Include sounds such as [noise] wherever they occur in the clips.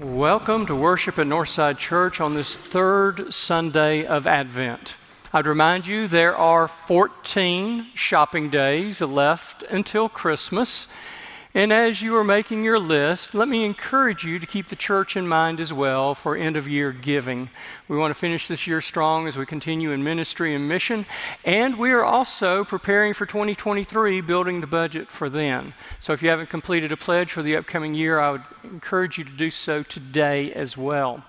Welcome to worship at Northside Church on this third Sunday of Advent. I'd remind you there are 14 shopping days left until Christmas. And as you are making your list, let me encourage you to keep the church in mind as well for end of year giving. We want to finish this year strong as we continue in ministry and mission. And we are also preparing for 2023, building the budget for then. So if you haven't completed a pledge for the upcoming year, I would encourage you to do so today as well.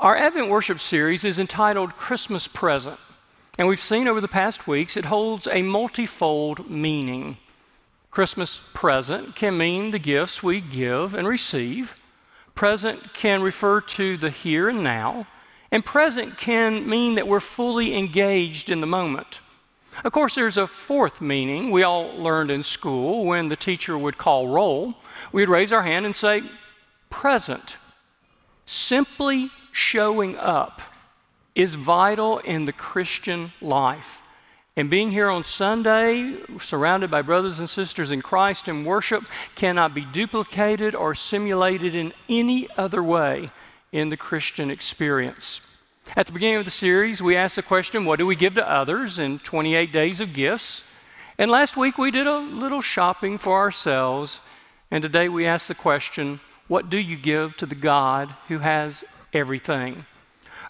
Our Advent worship series is entitled Christmas Present. And we've seen over the past weeks it holds a multifold meaning. Christmas present can mean the gifts we give and receive. Present can refer to the here and now. And present can mean that we're fully engaged in the moment. Of course, there's a fourth meaning we all learned in school when the teacher would call roll. We'd raise our hand and say, present. Simply showing up is vital in the Christian life. And being here on Sunday, surrounded by brothers and sisters in Christ in worship, cannot be duplicated or simulated in any other way in the Christian experience. At the beginning of the series, we asked the question, What do we give to others in 28 days of gifts? And last week, we did a little shopping for ourselves. And today, we ask the question, What do you give to the God who has everything?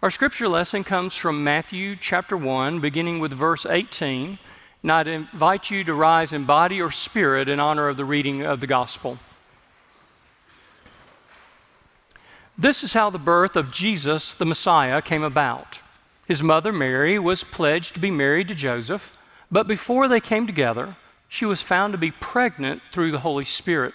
Our scripture lesson comes from Matthew chapter 1, beginning with verse 18. And I'd invite you to rise in body or spirit in honor of the reading of the gospel. This is how the birth of Jesus, the Messiah, came about. His mother, Mary, was pledged to be married to Joseph, but before they came together, she was found to be pregnant through the Holy Spirit.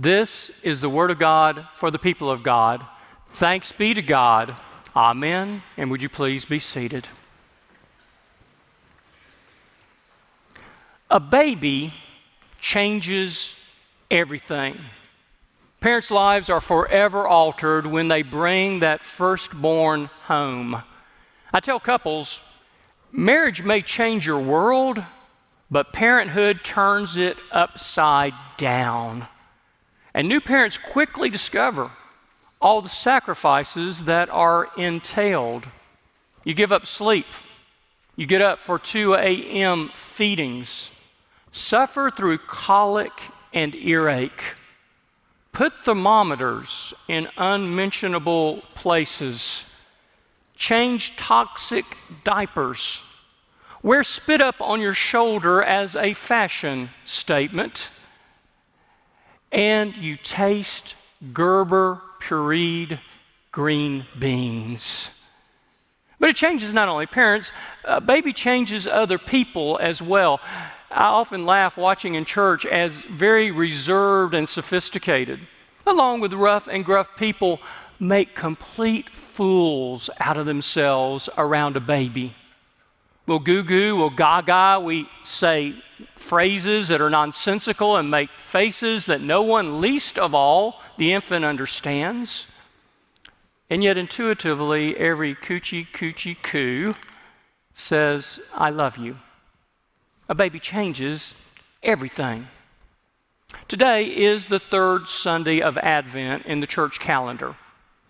This is the word of God for the people of God. Thanks be to God. Amen. And would you please be seated? A baby changes everything. Parents' lives are forever altered when they bring that firstborn home. I tell couples, marriage may change your world, but parenthood turns it upside down. And new parents quickly discover all the sacrifices that are entailed. You give up sleep, you get up for 2 a.m. feedings, suffer through colic and earache, put thermometers in unmentionable places, change toxic diapers, wear spit up on your shoulder as a fashion statement and you taste Gerber pureed green beans. But it changes not only parents, uh, baby changes other people as well. I often laugh watching in church as very reserved and sophisticated, along with rough and gruff people, make complete fools out of themselves around a baby. We'll goo goo, we'll gaga, we say phrases that are nonsensical and make faces that no one, least of all, the infant understands. And yet, intuitively, every coochie coochie coo says, I love you. A baby changes everything. Today is the third Sunday of Advent in the church calendar.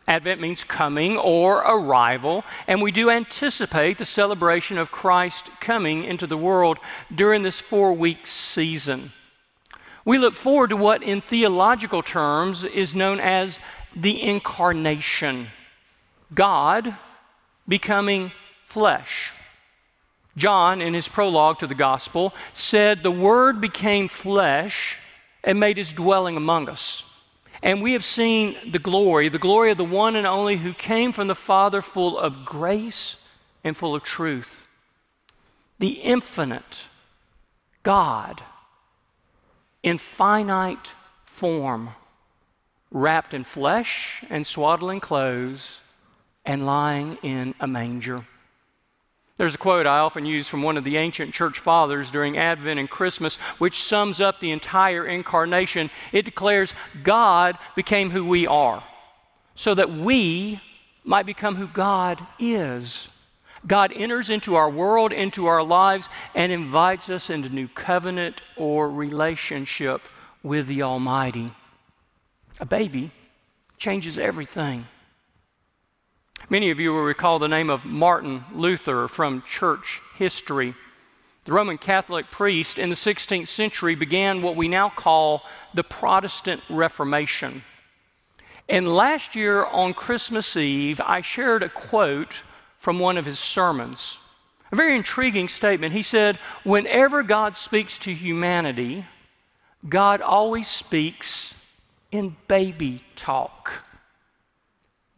Advent means coming or arrival, and we do anticipate the celebration of Christ coming into the world during this four week season. We look forward to what, in theological terms, is known as the incarnation, God becoming flesh. John, in his prologue to the gospel, said, The Word became flesh and made his dwelling among us. And we have seen the glory, the glory of the one and only who came from the Father, full of grace and full of truth. The infinite God in finite form, wrapped in flesh and swaddling clothes, and lying in a manger. There's a quote I often use from one of the ancient church fathers during Advent and Christmas, which sums up the entire incarnation. It declares God became who we are, so that we might become who God is. God enters into our world, into our lives, and invites us into new covenant or relationship with the Almighty. A baby changes everything. Many of you will recall the name of Martin Luther from church history. The Roman Catholic priest in the 16th century began what we now call the Protestant Reformation. And last year on Christmas Eve, I shared a quote from one of his sermons. A very intriguing statement. He said, Whenever God speaks to humanity, God always speaks in baby talk.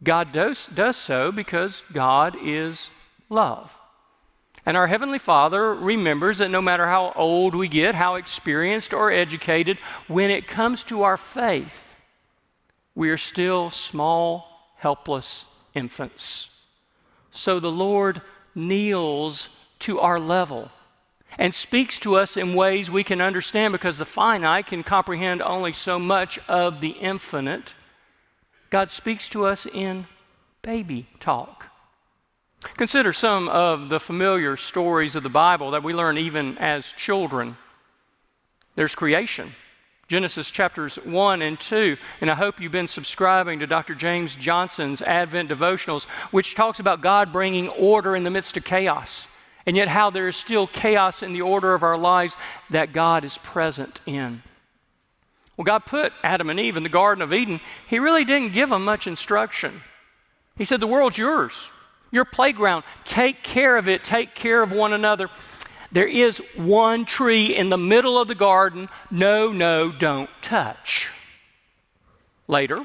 God does, does so because God is love. And our Heavenly Father remembers that no matter how old we get, how experienced or educated, when it comes to our faith, we are still small, helpless infants. So the Lord kneels to our level and speaks to us in ways we can understand because the finite can comprehend only so much of the infinite. God speaks to us in baby talk. Consider some of the familiar stories of the Bible that we learn even as children. There's creation, Genesis chapters 1 and 2. And I hope you've been subscribing to Dr. James Johnson's Advent devotionals, which talks about God bringing order in the midst of chaos, and yet how there is still chaos in the order of our lives that God is present in. Well, God put Adam and Eve in the Garden of Eden. He really didn't give them much instruction. He said, The world's yours, your playground. Take care of it, take care of one another. There is one tree in the middle of the garden. No, no, don't touch. Later,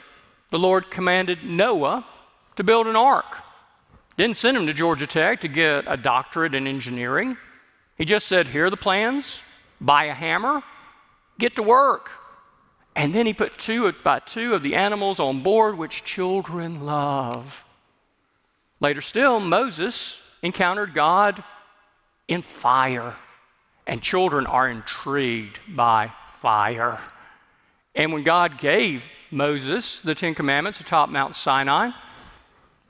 the Lord commanded Noah to build an ark. Didn't send him to Georgia Tech to get a doctorate in engineering. He just said, Here are the plans, buy a hammer, get to work. And then he put two by two of the animals on board, which children love. Later still, Moses encountered God in fire, and children are intrigued by fire. And when God gave Moses the Ten Commandments atop Mount Sinai,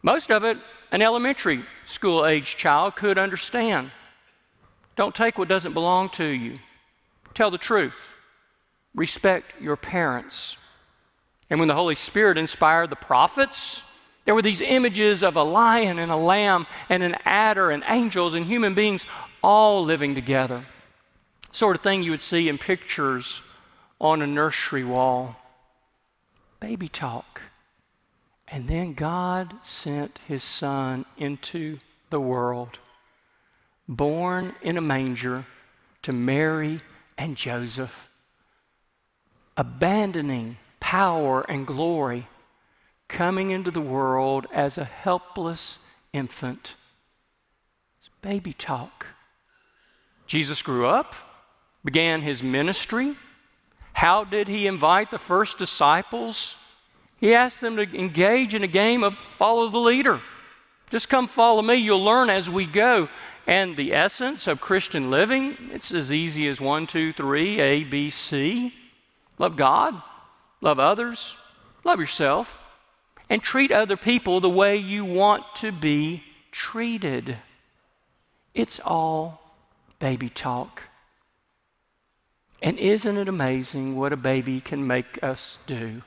most of it an elementary school age child could understand. Don't take what doesn't belong to you, tell the truth respect your parents. And when the Holy Spirit inspired the prophets, there were these images of a lion and a lamb and an adder and angels and human beings all living together. Sort of thing you would see in pictures on a nursery wall. Baby talk. And then God sent his son into the world, born in a manger to Mary and Joseph abandoning power and glory, coming into the world as a helpless infant. It's baby talk. Jesus grew up, began his ministry. How did he invite the first disciples? He asked them to engage in a game of follow the leader. Just come follow me, you'll learn as we go. And the essence of Christian living, it's as easy as one, two, three, A, B, C. Love God, love others, love yourself, and treat other people the way you want to be treated. It's all baby talk. And isn't it amazing what a baby can make us do?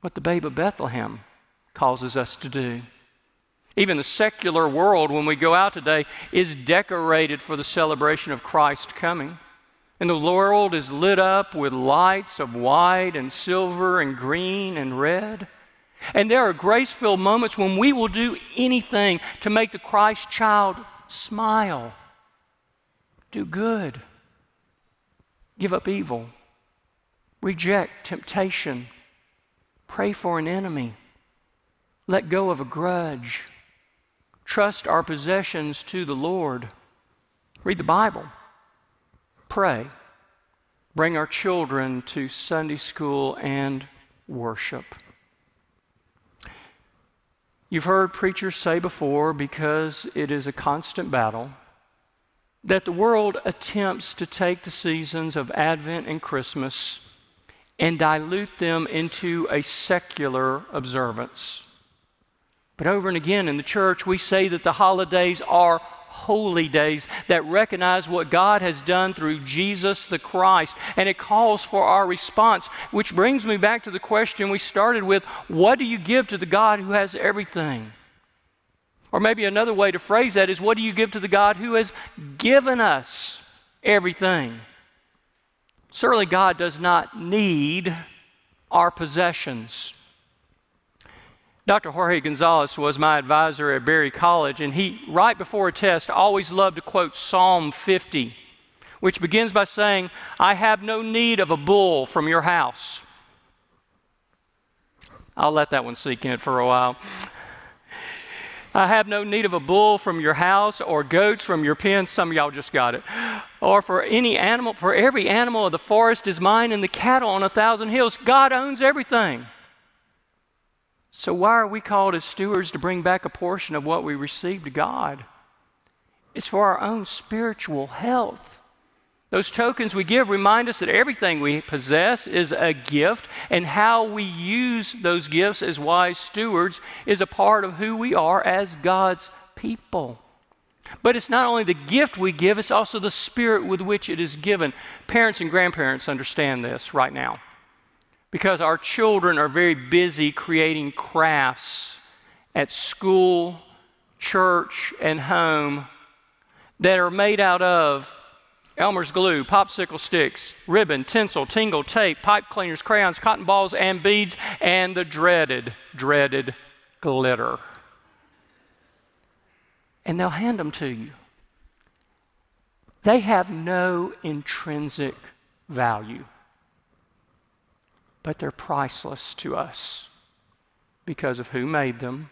What the babe of Bethlehem causes us to do. Even the secular world, when we go out today, is decorated for the celebration of Christ coming. And the world is lit up with lights of white and silver and green and red. And there are grace filled moments when we will do anything to make the Christ child smile, do good, give up evil, reject temptation, pray for an enemy, let go of a grudge, trust our possessions to the Lord, read the Bible pray, bring our children to Sunday school and worship. You've heard preachers say before, because it is a constant battle, that the world attempts to take the seasons of Advent and Christmas and dilute them into a secular observance. But over and again in the church, we say that the holidays are holy days that recognize what God has done through Jesus the Christ. And it calls for our response, which brings me back to the question we started with what do you give to the God who has everything? Or maybe another way to phrase that is what do you give to the God who has given us everything? Certainly, God does not need our possessions. Dr. Jorge Gonzalez was my advisor at Berry College, and he, right before a test, always loved to quote Psalm 50, which begins by saying, I have no need of a bull from your house. I'll let that one sink in for a while. I have no need of a bull from your house or goats from your pen. Some of y'all just got it. Or for any animal, for every animal of the forest is mine and the cattle on a thousand hills. God owns everything. So, why are we called as stewards to bring back a portion of what we received to God? It's for our own spiritual health. Those tokens we give remind us that everything we possess is a gift, and how we use those gifts as wise stewards is a part of who we are as God's people. But it's not only the gift we give, it's also the spirit with which it is given. Parents and grandparents understand this right now because our children are very busy creating crafts at school, church, and home that are made out of Elmer's glue, popsicle sticks, ribbon, tinsel, tingle, tape, pipe cleaners, crayons, cotton balls, and beads, and the dreaded, dreaded glitter. And they'll hand them to you. They have no intrinsic value but they're priceless to us because of who made them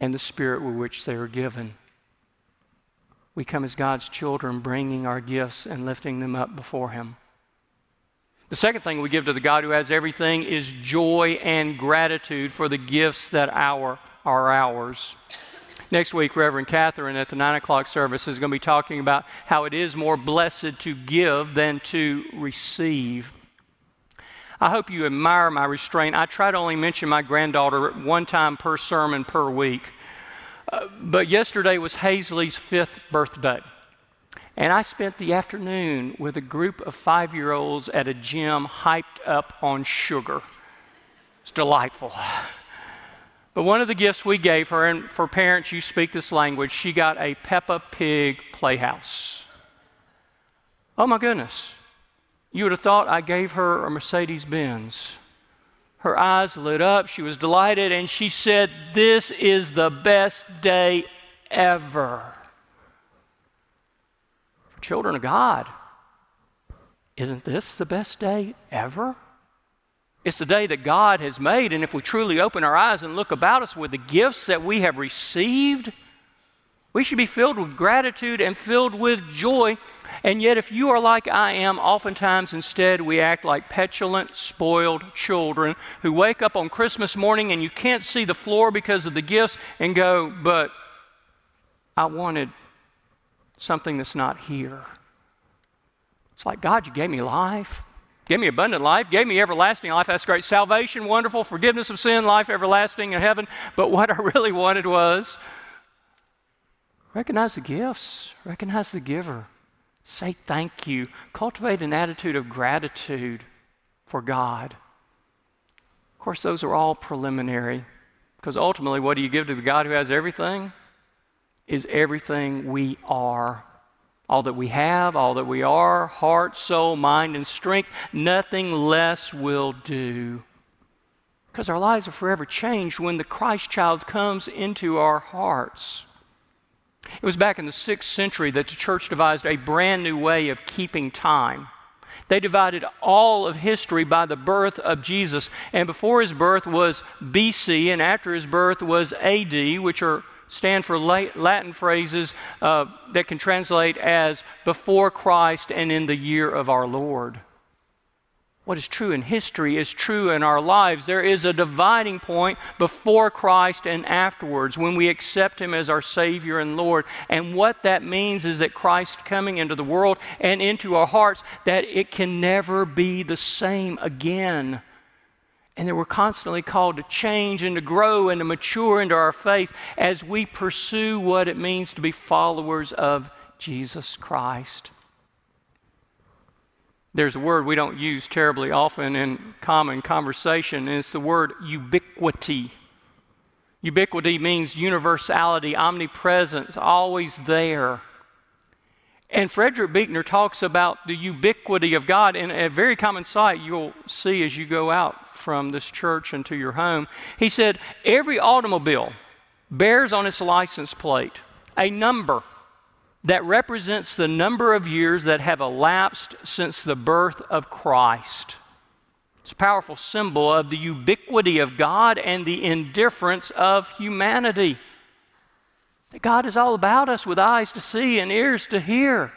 and the spirit with which they are given. We come as God's children, bringing our gifts and lifting them up before Him. The second thing we give to the God who has everything is joy and gratitude for the gifts that our, are ours. Next week, Reverend Catherine at the 9 o'clock service is going to be talking about how it is more blessed to give than to receive. I hope you admire my restraint. I try to only mention my granddaughter one time per sermon per week. Uh, but yesterday was Hazley's fifth birthday. And I spent the afternoon with a group of five year olds at a gym hyped up on sugar. It's delightful. But one of the gifts we gave her, and for parents, you speak this language, she got a Peppa Pig playhouse. Oh my goodness. You would have thought I gave her a Mercedes Benz. Her eyes lit up. She was delighted, and she said, This is the best day ever. For children of God, isn't this the best day ever? It's the day that God has made, and if we truly open our eyes and look about us with the gifts that we have received, we should be filled with gratitude and filled with joy. And yet, if you are like I am, oftentimes instead we act like petulant, spoiled children who wake up on Christmas morning and you can't see the floor because of the gifts and go, But I wanted something that's not here. It's like, God, you gave me life. Gave me abundant life, gave me everlasting life. That's great. Salvation, wonderful. Forgiveness of sin, life everlasting in heaven. But what I [laughs] really wanted was Recognize the gifts, recognize the giver. Say thank you. Cultivate an attitude of gratitude for God. Of course, those are all preliminary because ultimately, what do you give to the God who has everything? Is everything we are all that we have, all that we are, heart, soul, mind, and strength. Nothing less will do. Because our lives are forever changed when the Christ child comes into our hearts. It was back in the sixth century that the church devised a brand new way of keeping time. They divided all of history by the birth of Jesus. And before his birth was BC, and after his birth was AD, which are stand for Latin phrases uh, that can translate as before Christ and in the year of our Lord. What is true in history is true in our lives. There is a dividing point before Christ and afterwards when we accept Him as our Savior and Lord. And what that means is that Christ coming into the world and into our hearts, that it can never be the same again. And that we're constantly called to change and to grow and to mature into our faith as we pursue what it means to be followers of Jesus Christ. There's a word we don't use terribly often in common conversation, and it's the word ubiquity. Ubiquity means universality, omnipresence, always there. And Frederick Buechner talks about the ubiquity of God in a very common sight you'll see as you go out from this church into your home. He said, Every automobile bears on its license plate a number that represents the number of years that have elapsed since the birth of Christ. It's a powerful symbol of the ubiquity of God and the indifference of humanity. That God is all about us with eyes to see and ears to hear.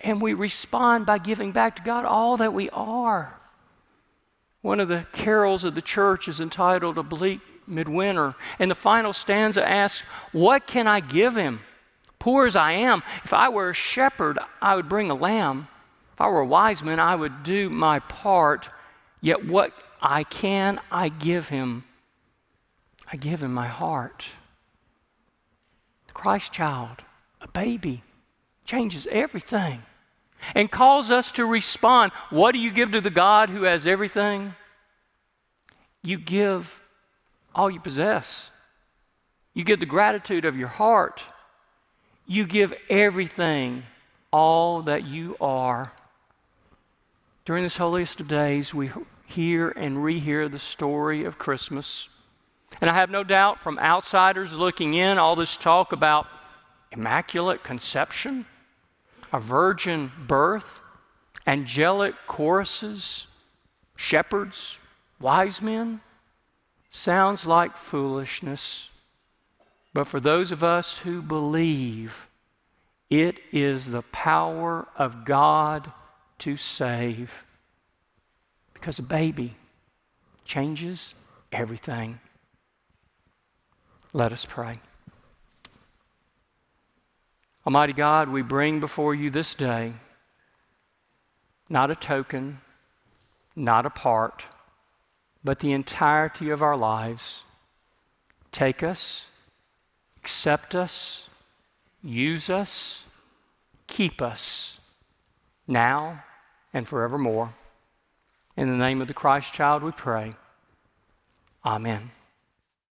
And we respond by giving back to God all that we are. One of the carols of the church is entitled A Bleak Midwinter. And the final stanza asks, What can I give him? Poor as I am, if I were a shepherd, I would bring a lamb. If I were a wise man, I would do my part. Yet what I can, I give him. I give him my heart. The Christ child, a baby, changes everything and calls us to respond. What do you give to the God who has everything? You give all you possess. You give the gratitude of your heart. You give everything, all that you are. During this holiest of days, we hear and rehear the story of Christmas. And I have no doubt from outsiders looking in, all this talk about immaculate conception, a virgin birth, angelic choruses, shepherds, wise men, sounds like foolishness. But for those of us who believe, it is the power of God to save. Because a baby changes everything. Let us pray. Almighty God, we bring before you this day not a token, not a part, but the entirety of our lives. Take us accept us, use us, keep us now and forevermore. In the name of the Christ child we pray. Amen.